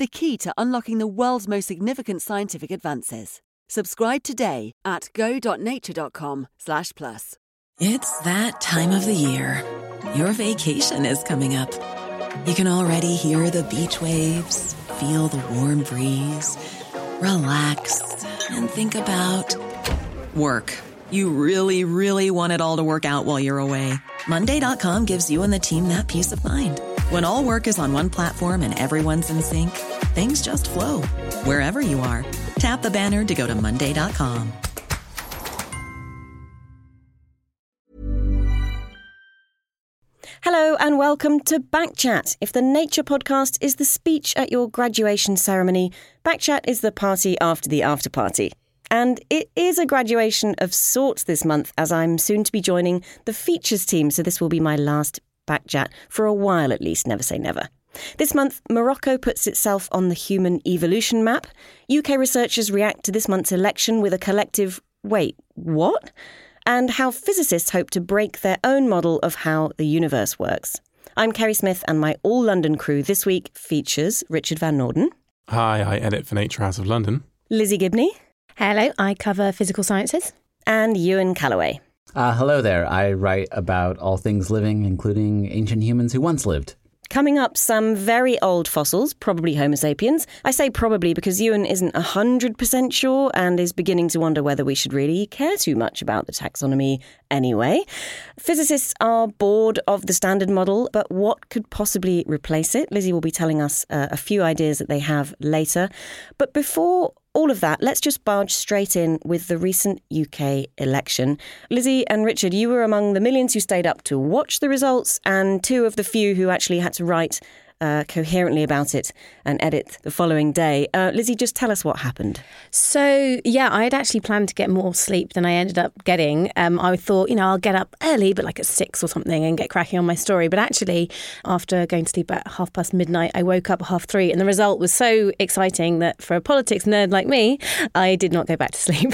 the key to unlocking the world's most significant scientific advances. Subscribe today at go.nature.com slash plus. It's that time of the year. Your vacation is coming up. You can already hear the beach waves, feel the warm breeze, relax, and think about work. You really, really want it all to work out while you're away. Monday.com gives you and the team that peace of mind. When all work is on one platform and everyone's in sync, things just flow wherever you are. Tap the banner to go to Monday.com. Hello and welcome to Backchat. If the Nature podcast is the speech at your graduation ceremony, Backchat is the party after the after party. And it is a graduation of sorts this month, as I'm soon to be joining the features team. So this will be my last Backchat for a while at least. Never say never. This month, Morocco puts itself on the human evolution map. UK researchers react to this month's election with a collective wait, what? And how physicists hope to break their own model of how the universe works. I'm Kerri Smith, and my all London crew this week features Richard Van Noorden. Hi, I edit for Nature House of London. Lizzie Gibney. Hello, I cover physical sciences. And Ewan Callaway. Uh, hello there. I write about all things living, including ancient humans who once lived. Coming up, some very old fossils, probably Homo sapiens. I say probably because Ewan isn't 100% sure and is beginning to wonder whether we should really care too much about the taxonomy anyway. Physicists are bored of the standard model, but what could possibly replace it? Lizzie will be telling us uh, a few ideas that they have later. But before all of that, let's just barge straight in with the recent UK election. Lizzie and Richard, you were among the millions who stayed up to watch the results, and two of the few who actually had to write uh, coherently about it and edit the following day. Uh, Lizzie, just tell us what happened. So, yeah, I had actually planned to get more sleep than I ended up getting. Um, I thought, you know, I'll get up early, but like at six or something and get cracking on my story. But actually, after going to sleep at half past midnight, I woke up at half three, and the result was so exciting that for a politics nerd like me, I did not go back to sleep.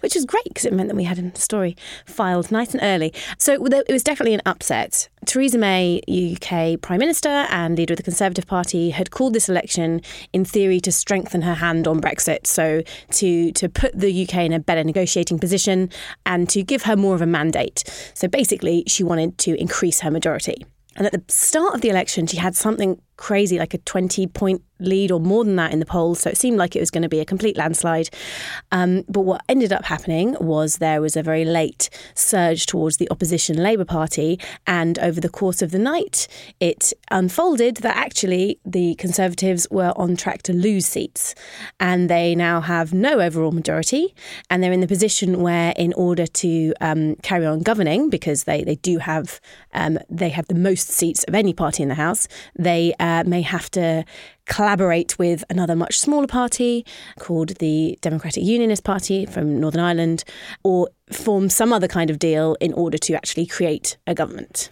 Which was great because it meant that we had a story filed nice and early. So it was definitely an upset. Theresa May, UK Prime Minister and leader of the Conservative Party, had called this election in theory to strengthen her hand on Brexit, so to to put the UK in a better negotiating position and to give her more of a mandate. So basically, she wanted to increase her majority. And at the start of the election, she had something crazy, like a 20 point lead or more than that in the polls. So it seemed like it was going to be a complete landslide. Um, but what ended up happening was there was a very late surge towards the opposition Labour Party. And over the course of the night, it unfolded that actually the Conservatives were on track to lose seats. And they now have no overall majority. And they're in the position where, in order to um, carry on governing, because they, they do have um, they have the most seats of any party in the House, they Uh, may have to collaborate with another much smaller party called the Democratic Unionist Party from Northern Ireland, or form some other kind of deal in order to actually create a government.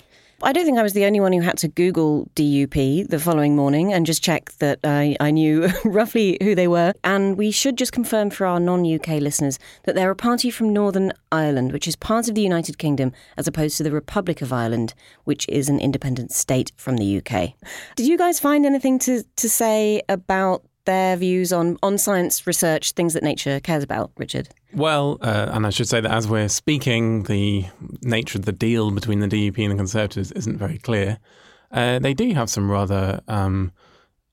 I don't think I was the only one who had to Google DUP the following morning and just check that I, I knew roughly who they were. And we should just confirm for our non UK listeners that they're a party from Northern Ireland, which is part of the United Kingdom, as opposed to the Republic of Ireland, which is an independent state from the UK. Did you guys find anything to, to say about their views on, on science research, things that nature cares about, Richard? Well, uh, and I should say that as we're speaking, the nature of the deal between the DUP and the Conservatives isn't very clear. Uh, they do have some rather um,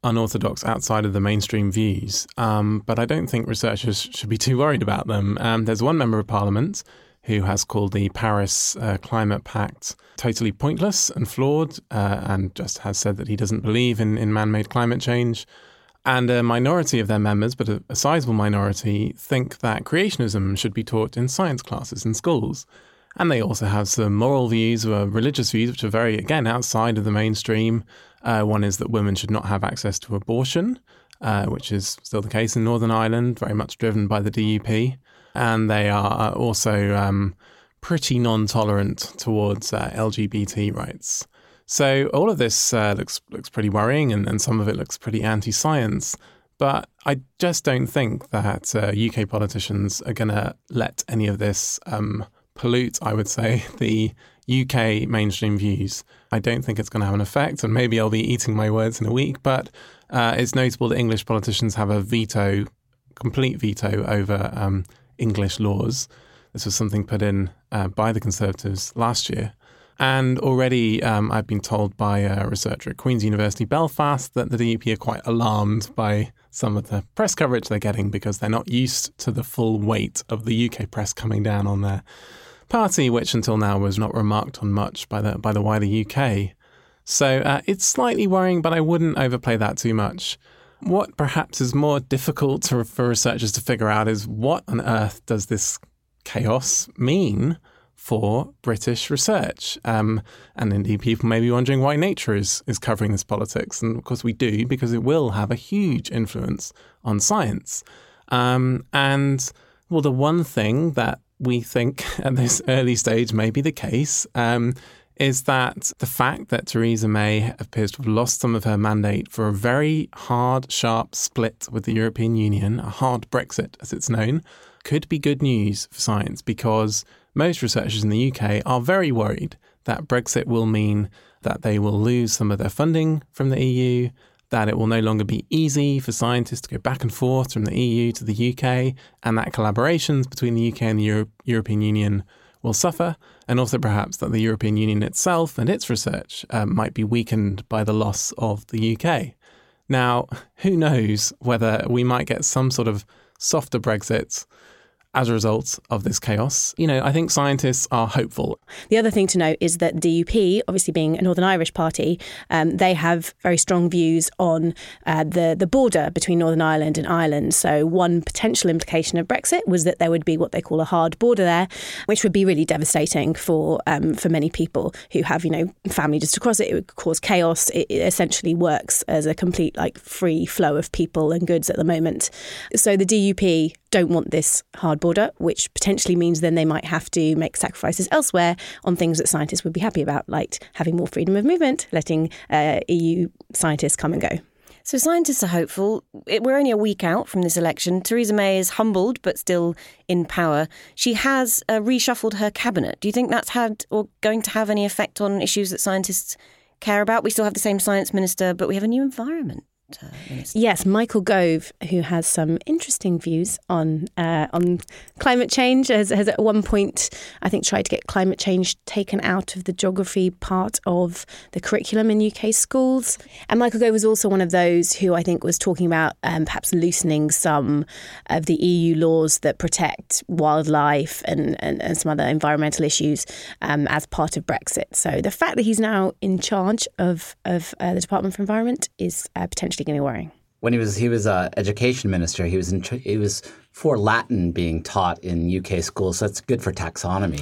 unorthodox outside of the mainstream views, um, but I don't think researchers should be too worried about them. Um, there's one member of parliament who has called the Paris uh, Climate Pact totally pointless and flawed, uh, and just has said that he doesn't believe in, in man made climate change. And a minority of their members, but a, a sizable minority, think that creationism should be taught in science classes in schools. And they also have some moral views or religious views, which are very, again, outside of the mainstream. Uh, one is that women should not have access to abortion. uh, which is still the case in Northern Ireland, very much driven by the DUP. And they are also um, pretty non tolerant towards uh, LGBT rights. So all of this uh, looks looks pretty worrying, and, and some of it looks pretty anti-science. But I just don't think that uh, UK politicians are going to let any of this um, pollute, I would say, the UK mainstream views. I don't think it's going to have an effect, and maybe I'll be eating my words in a week. But uh, it's notable that English politicians have a veto, complete veto over um, English laws. This was something put in uh, by the Conservatives last year. And already um, I've been told by a researcher at Queen's University Belfast that the DUP are quite alarmed by some of the press coverage they're getting because they're not used to the full weight of the UK press coming down on their party, which until now was not remarked on much by the, by the wider UK. So uh, it's slightly worrying, but I wouldn't overplay that too much. What perhaps is more difficult to, for researchers to figure out is what on earth does this chaos mean for British research. Um, and indeed, people may be wondering why Nature is, is covering this politics. And of course, we do, because it will have a huge influence on science. Um, and well, the one thing that we think at this early stage may be the case um, is that the fact that Theresa May appears to have lost some of her mandate for a very hard, sharp split with the European Union, a hard Brexit as it's known, could be good news for science because most researchers in the UK are very worried that Brexit will mean that they will lose some of their funding from the EU, that it will no longer be easy for scientists to go back and forth from the EU to the UK, and that collaborations between the UK and the Euro- European Union will suffer, and also perhaps that the European Union itself and its research um, might be weakened by the loss of the UK. Now, who knows whether we might get some sort of softer Brexit as a result of this chaos. You know, I think scientists are hopeful. The other thing to note is that DUP, obviously being a Northern Irish party, um, they have very strong views on uh, the the border between Northern Ireland and Ireland. So one potential implication of Brexit was that there would be what they call a hard border there, which would be really devastating for um, for many people who have you know family just across it. It would cause chaos. It, it essentially works as a complete like free flow of people and goods at the moment. So the DUP don't want this hard border, which potentially means then they might have to make sacrifices elsewhere on things that scientists would be happy about, like having more freedom of movement, letting uh, EU scientists come and go. So scientists are hopeful. We're only a week out from this election. Theresa May is humbled but still in power. She has uh, reshuffled her cabinet. Do you think that's had or going to have any effect on issues that scientists care about? We still have the same science minister, but we have a new environment uh, minister. Yes, Michael Gove, who has some interesting views on uh, on climate change, has, has at one point, I think, tried to get climate change taken out of the geography part of the curriculum in UK schools. And Michael Gove was also one of those who I think was talking about um, perhaps loosening some of the EU laws that protect wildlife and, and, and some other environmental issues um, as part of Brexit. So the fact that he's now in charge of, of uh, the Department for Environment is uh, potentially going to be worrying. When he was he was uh, education minister, he was in, he was for Latin being taught in UK schools. So that's good for taxonomy,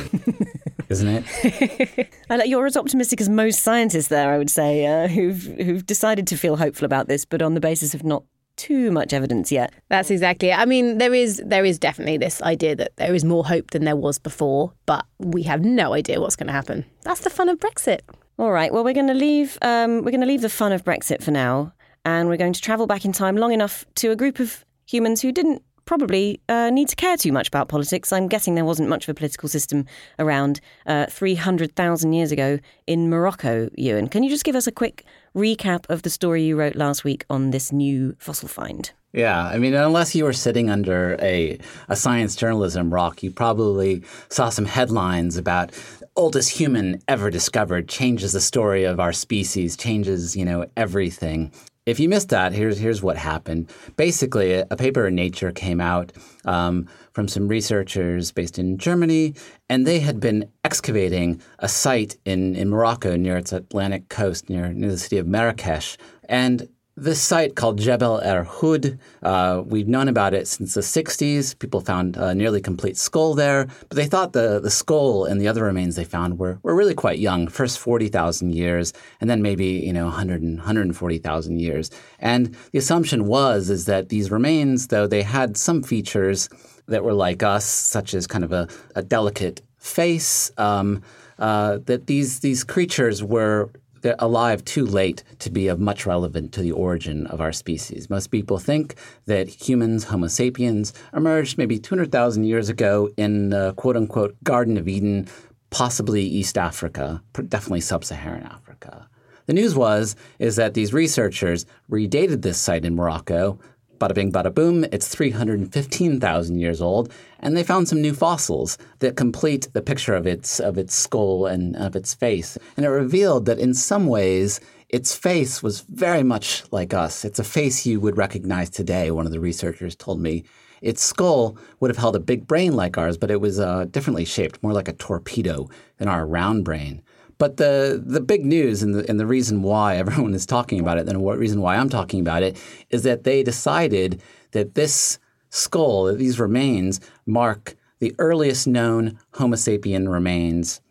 isn't it? You're as optimistic as most scientists there, I would say, uh, who've who've decided to feel hopeful about this, but on the basis of not too much evidence yet. That's exactly it. I mean, there is there is definitely this idea that there is more hope than there was before, but we have no idea what's going to happen. That's the fun of Brexit. All right. Well, we're going to leave. Um, we're going to leave the fun of Brexit for now and we're going to travel back in time long enough to a group of humans who didn't probably uh, need to care too much about politics. I'm guessing there wasn't much of a political system around uh, 300,000 years ago in Morocco, Ewan. Can you just give us a quick recap of the story you wrote last week on this new fossil find? Yeah, I mean, unless you were sitting under a, a science journalism rock, you probably saw some headlines about oldest human ever discovered changes the story of our species, changes, you know, everything. If you missed that, here's here's what happened. Basically, a, a paper in Nature came out um, from some researchers based in Germany, and they had been excavating a site in, in Morocco near its Atlantic coast, near near the city of Marrakesh, and this site called Jebel Irhoud, uh, we've known about it since the 60s. People found a nearly complete skull there, but they thought the, the skull and the other remains they found were, were really quite young, first 40,000 years, and then maybe, you know, 100 and 140,000 years. And the assumption was is that these remains, though they had some features that were like us, such as kind of a, a delicate face, um, uh, that these, these creatures were they're alive too late to be of much relevant to the origin of our species. Most people think that humans, Homo sapiens, emerged maybe 200,000 years ago in the quote unquote Garden of Eden, possibly East Africa, definitely sub Saharan Africa. The news was is that these researchers redated this site in Morocco Bada bing, bada boom, it's 315,000 years old, and they found some new fossils that complete the picture of its, of its skull and of its face. And it revealed that in some ways, its face was very much like us. It's a face you would recognize today, one of the researchers told me. Its skull would have held a big brain like ours, but it was uh, differently shaped, more like a torpedo than our round brain. But the the big news and the, and the reason why everyone is talking about it, and what reason why I'm talking about it, is that they decided that this skull, that these remains, mark the earliest known Homo sapien remains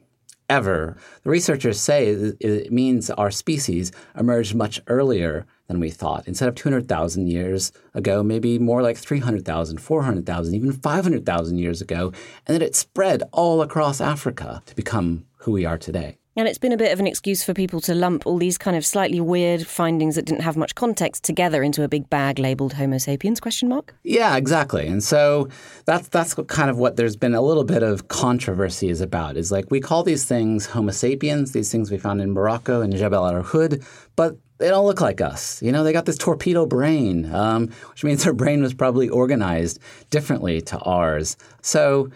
ever. The researchers say it means our species emerged much earlier than we thought. Instead of 200,000 years ago, maybe more like 300,000, 400,000, even 500,000 years ago, and that it spread all across Africa to become who we are today. And it's been a bit of an excuse for people to lump all these kind of slightly weird findings that didn't have much context together into a big bag labeled Homo sapiens question mark. Yeah, exactly. And so that's that's kind of what there's been a little bit of controversy is about. Is like we call these things Homo sapiens, these things we found in Morocco and Jebel Irhoud, but they don't look like us. You know, they got this torpedo brain, um, which means their brain was probably organized differently to ours. So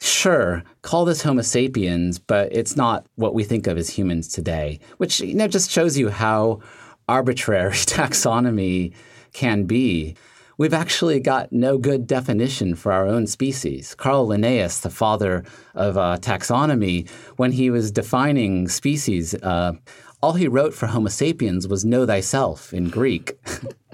sure, call this Homo sapiens, but it's not what we think of as humans today, which you know just shows you how arbitrary taxonomy can be. We've actually got no good definition for our own species. Carl Linnaeus, the father of uh, taxonomy, when he was defining species, uh, all he wrote for Homo sapiens was "know thyself" in Greek.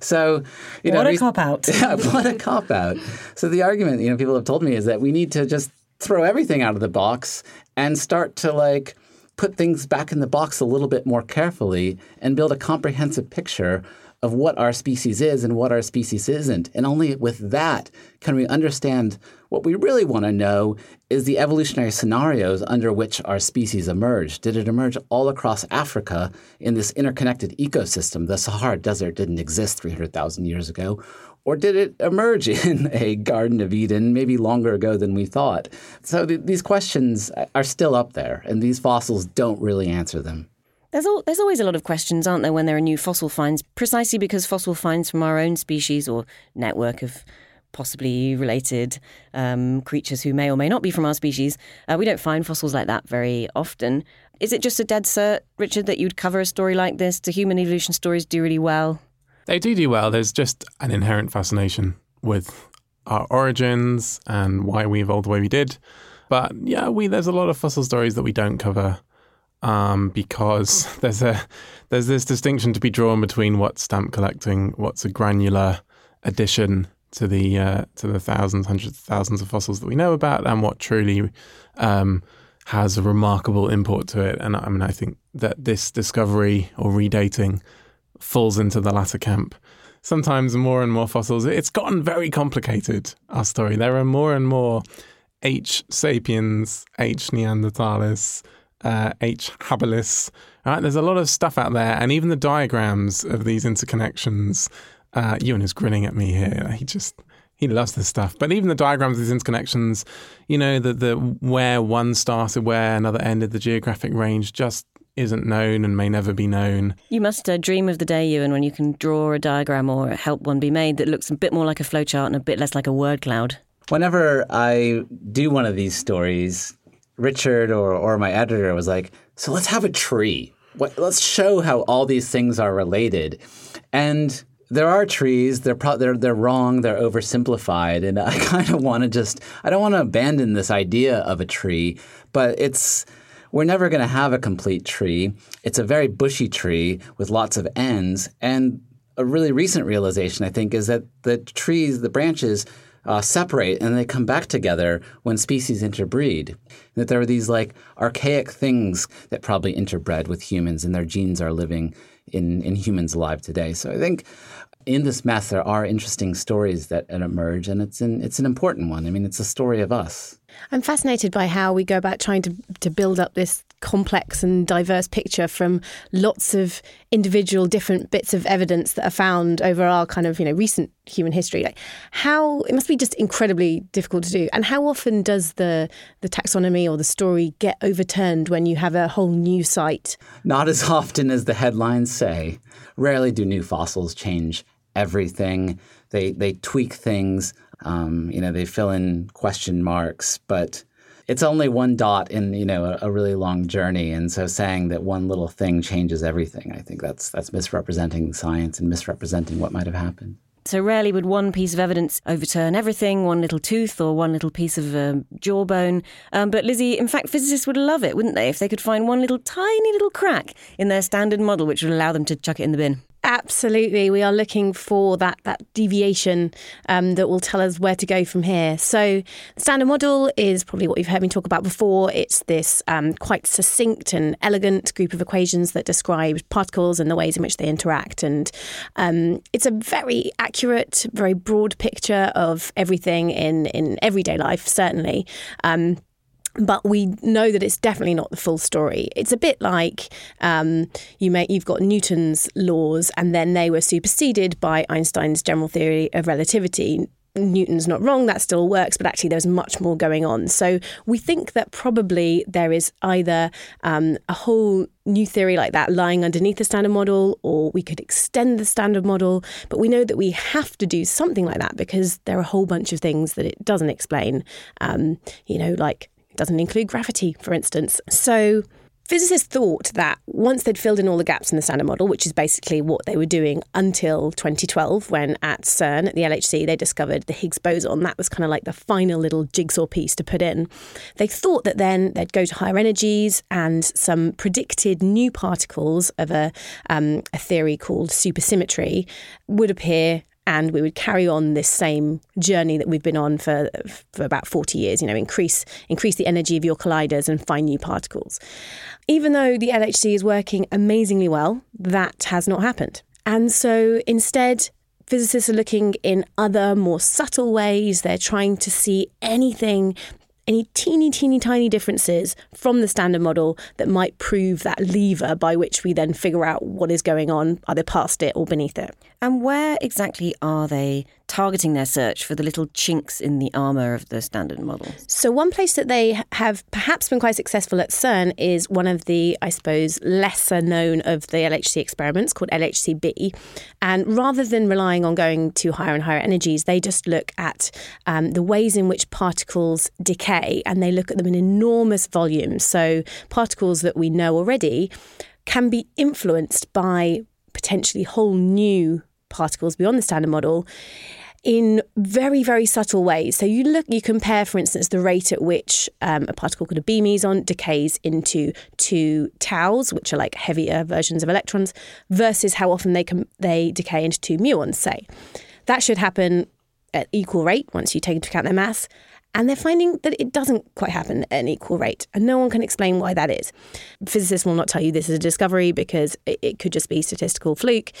So, you what know, a cop out. Yeah, what a cop out. So the argument, you know, people have told me is that we need to just throw everything out of the box and start to like put things back in the box a little bit more carefully and build a comprehensive picture of what our species is and what our species isn't. And only with that can we understand what we really want to know is the evolutionary scenarios under which our species emerged. Did it emerge all across Africa in this interconnected ecosystem? The Sahara Desert didn't exist 300,000 years ago. Or did it emerge in a Garden of Eden maybe longer ago than we thought? So th- these questions are still up there, and these fossils don't really answer them. There's, al- there's always a lot of questions, aren't there, when there are new fossil finds, precisely because fossil finds from our own species or network of possibly related um, creatures who may or may not be from our species, uh, we don't find fossils like that very often. Is it just a dead cert, Richard, that you'd cover a story like this? Do human evolution stories do really well? They do do well. There's just an inherent fascination with our origins and why we evolved the way we did. But yeah, we there's a lot of fossil stories that we don't cover um, because there's a there's this distinction to be drawn between what's stamp collecting, what's a granular addition to the uh, to the thousands, hundreds of thousands of fossils that we know about, and what truly um, has a remarkable import to it. And I mean, I think that this discovery or redating falls into the latter camp. Sometimes more and more fossils. It's gotten very complicated. Our story. There are more and more H. sapiens, H. neanderthalis uh, H. habilis. Right? There's a lot of stuff out there, and even the diagrams of these interconnections. Uh, Ewan is grinning at me here. He just he loves this stuff. But even the diagrams of these interconnections, you know, the the where one started, where another ended, the geographic range just isn't known and may never be known. You must uh, dream of the day, Ewan, when you can draw a diagram or help one be made that looks a bit more like a flowchart and a bit less like a word cloud. Whenever I do one of these stories, Richard or, or my editor was like, so let's have a tree. What, let's show how all these things are related. And there are trees. They're pro- they're they're wrong. They're oversimplified, and I kind of want to just I don't want to abandon this idea of a tree, but it's we're never going to have a complete tree. It's a very bushy tree with lots of ends. And a really recent realization, I think, is that the trees, the branches, uh, separate and they come back together when species interbreed. That there are these like archaic things that probably interbred with humans and their genes are living in, in humans alive today. So I think in this mess there are interesting stories that emerge and it's an, it's an important one. I mean, it's a story of us. I'm fascinated by how we go about trying to, to build up this complex and diverse picture from lots of individual different bits of evidence that are found over our kind of you know recent human history. Like how it must be just incredibly difficult to do. And how often does the the taxonomy or the story get overturned when you have a whole new site? Not as often as the headlines say. Rarely do new fossils change everything. They they tweak things. Um, you know, they fill in question marks, but it's only one dot in you know a, a, really long journey, and so saying that one little thing changes everything, I think that's that's misrepresenting science and misrepresenting what might have happened. So rarely would one piece of evidence overturn everything, one little tooth or one little piece of uh, jawbone. Um, but Lizzie, in fact, physicists would love it, wouldn't they, if they could find one little tiny little crack in their standard model, which would allow them to chuck it in the bin. Absolutely, we are looking for that that deviation um, that will tell us where to go from here. So, the standard model is probably what you've heard me talk about before. It's this um, quite succinct and elegant group of equations that describe particles and the ways in which they interact, and um, it's a very accurate, very broad picture of everything in in everyday life. Certainly. Um, but we know that it's definitely not the full story. It's a bit like um, you may you've got Newton's laws, and then they were superseded by Einstein's general theory of relativity. Newton's not wrong, that still works, but actually there's much more going on. So we think that probably there is either um, a whole new theory like that lying underneath the standard model, or we could extend the standard model. But we know that we have to do something like that because there are a whole bunch of things that it doesn't explain. Um, you know, like doesn't include gravity, for instance. So physicists thought that once they'd filled in all the gaps in the standard model, which is basically what they were doing until 2012, when at CERN, at the LHC, they discovered the Higgs boson. That was kind of like the final little jigsaw piece to put in. They thought that then they'd go to higher energies and some predicted new particles of a, um, a theory called supersymmetry would appear and we would carry on this same journey that we've been on for for about 40 years you know increase increase the energy of your colliders and find new particles. Even though the LHC is working amazingly well that has not happened. And so instead physicists are looking in other more subtle ways. They're trying to see anything any teeny, teeny, tiny differences from the standard model that might prove that lever by which we then figure out what is going on, either past it or beneath it. And where exactly are they targeting their search for the little chinks in the armour of the standard model? So, one place that they have perhaps been quite successful at CERN is one of the, I suppose, lesser known of the LHC experiments called LHCb. And rather than relying on going to higher and higher energies, they just look at um, the ways in which particles decay and they look at them in enormous volumes. So, particles that we know already can be influenced by potentially whole new particles beyond the standard model in very, very subtle ways. So you look, you compare, for instance, the rate at which um, a particle called a B meson decays into two taus, which are like heavier versions of electrons, versus how often they can they decay into two muons. Say that should happen at equal rate once you take into account their mass. And they're finding that it doesn't quite happen at an equal rate. And no one can explain why that is. Physicists will not tell you this is a discovery because it, could just be statistical fluke,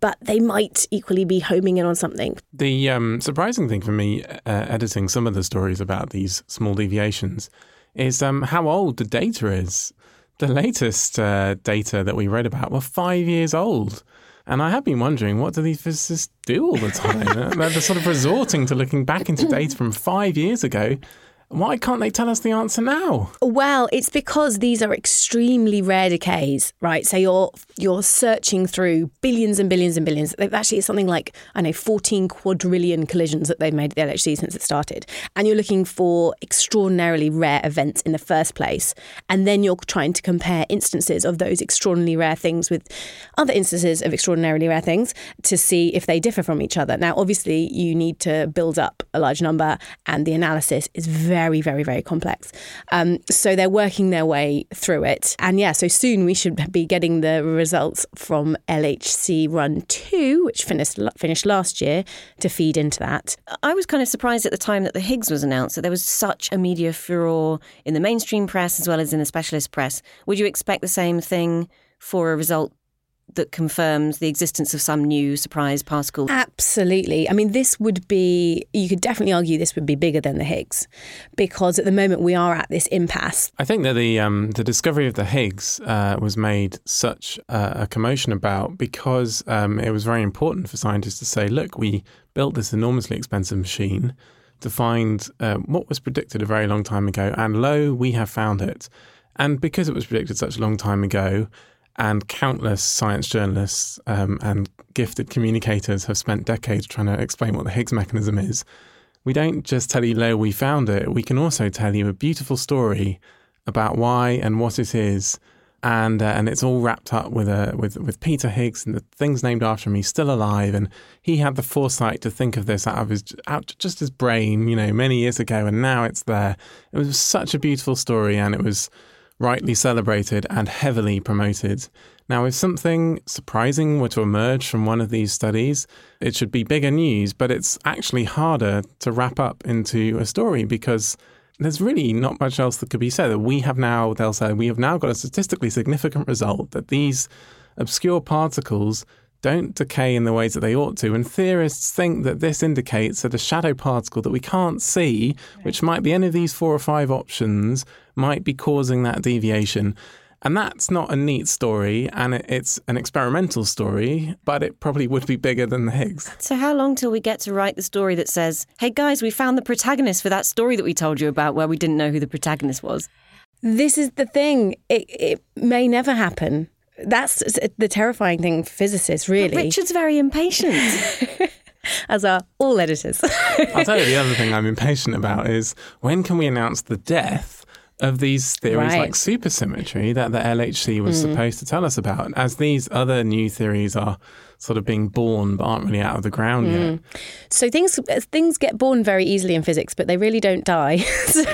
but they might equally be homing in on something. The um, surprising thing for me, uh, editing some of the stories about these small deviations, is um, how old the data is. The latest uh, data that we read about were five years old. And I have been wondering, what do these physicists do all the time? They're sort of resorting to looking back into data from five years ago why can't they tell us the answer now? Well, it's because these are extremely rare decays, right? So you're you're searching through billions and billions and billions. Actually, it's something like I know 14 quadrillion collisions that they've made at the LHC since it started, and you're looking for extraordinarily rare events in the first place, and then you're trying to compare instances of those extraordinarily rare things with other instances of extraordinarily rare things to see if they differ from each other. Now, obviously, you need to build up a large number, and the analysis is very very, very, very complex. Um, so they're working their way through it. And yeah, so soon we should be getting the results from LHC Run 2, which finished, finished last year, to feed into that. I was kind of surprised at the time that the Higgs was announced that there was such a media furore in the mainstream press as well as in the specialist press. Would you expect the same thing for a result that confirms the existence of some new surprise particle? Absolutely. I mean, this would be, you could definitely argue this would be bigger than the Higgs because at the moment we are at this impasse. I think that the, um, the discovery of the Higgs uh, was made such a commotion about because um, it was very important for scientists to say, look, we built this enormously expensive machine to find uh, what was predicted a very long time ago, and lo, we have found it. And because it was predicted such a long time ago, and countless science journalists um, and gifted communicators have spent decades trying to explain what the Higgs mechanism is. We don't just tell you, Lo, we found it. We can also tell you a beautiful story about why and what it is. And, uh, and it's all wrapped up with, a, with, with Peter Higgs and the things named after him. He's still alive. And he had the foresight to think of this out of his, out just his brain, you know, many years ago. And now it's there. It was such a beautiful story. And it was, rightly celebrated and heavily promoted. Now, if something surprising were to emerge from one of these studies, it should be bigger news, but it's actually harder to wrap up into a story because there's really not much else that could be said. We have now, they'll say, we have now got a statistically significant result that these obscure particles don't decay in the ways that they ought to. And theorists think that this indicates that a shadow particle that we can't see, which might be any of these four or five options, might be causing that deviation. And that's not a neat story, and it's an experimental story, but it probably would be bigger than the Higgs. So, how long till we get to write the story that says, hey guys, we found the protagonist for that story that we told you about where we didn't know who the protagonist was? This is the thing. It, it may never happen. That's the terrifying thing for physicists, really. But Richard's very impatient. As are all editors. I'll tell you the other thing I'm impatient about is when can we announce the death of these theories right. like supersymmetry that the LHC was mm. supposed to tell us about, as these other new theories are sort of being born but aren't really out of the ground mm. yet. So things things get born very easily in physics, but they really don't die. so,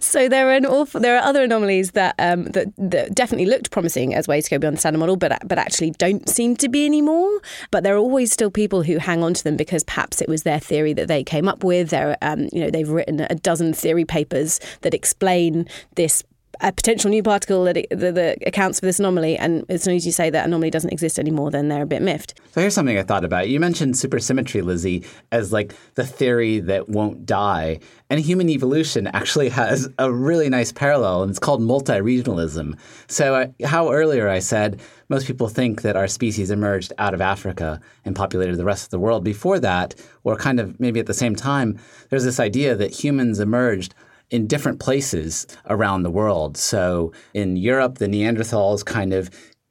so, there are an awful, there are other anomalies that, um, that that definitely looked promising as ways to go beyond the standard model, but but actually don't seem to be anymore. But there are always still people who hang on to them because perhaps it was their theory that they came up with. There, um, you know, they've written a dozen theory papers that explain this a potential new particle that, it, that, that, accounts for this anomaly. And as soon as you say that anomaly doesn't exist anymore, then they're a bit miffed. So here's something I thought about. You mentioned supersymmetry, Lizzie, as like the theory that won't die. And human evolution actually has a really nice parallel, and it's called multi-regionalism. So uh, how earlier I said most people think that our species emerged out of Africa and populated the rest of the world. Before that, or kind of maybe at the same time, there's this idea that humans emerged – in different places around the world. So in Europe, the Neanderthals kind of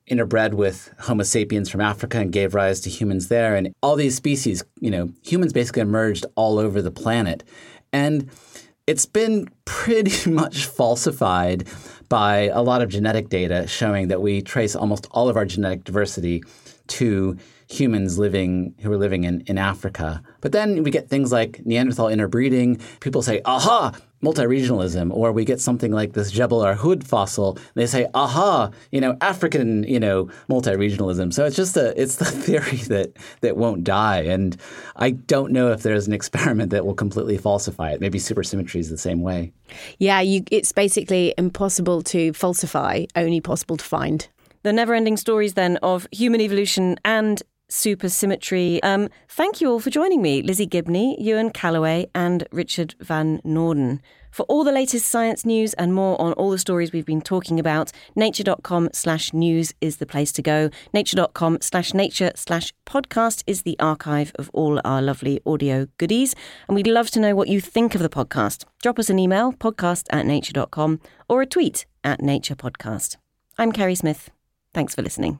interbred with Homo sapiens from Africa and gave rise to humans there. And all these species, you know, humans basically emerged all over the planet. And it's been pretty much falsified by a lot of genetic data showing that we trace almost all of our genetic diversity to humans living who are living in, in Africa. But then we get things like Neanderthal interbreeding. People say, aha, multi-regionalism, or we get something like this Jebel Irhoud fossil. they say, aha, you know, African, you know, multi-regionalism. So it's just a, it's the theory that that won't die. And I don't know if there's an experiment that will completely falsify it. Maybe supersymmetry is the same way. Yeah, you, it's basically impossible to falsify, only possible to find. The never-ending stories then of human evolution and supersymmetry. Um, thank you all for joining me, Lizzie Gibney, Ewan Callaway, and Richard Van Noorden. For all the latest science news and more on all the stories we've been talking about, nature.com slash news is the place to go. Nature.com slash nature slash podcast is the archive of all our lovely audio goodies. And we'd love to know what you think of the podcast. Drop us an email, podcast at nature.com, or a tweet at nature podcast. I'm Kerri Smith. Thanks for listening.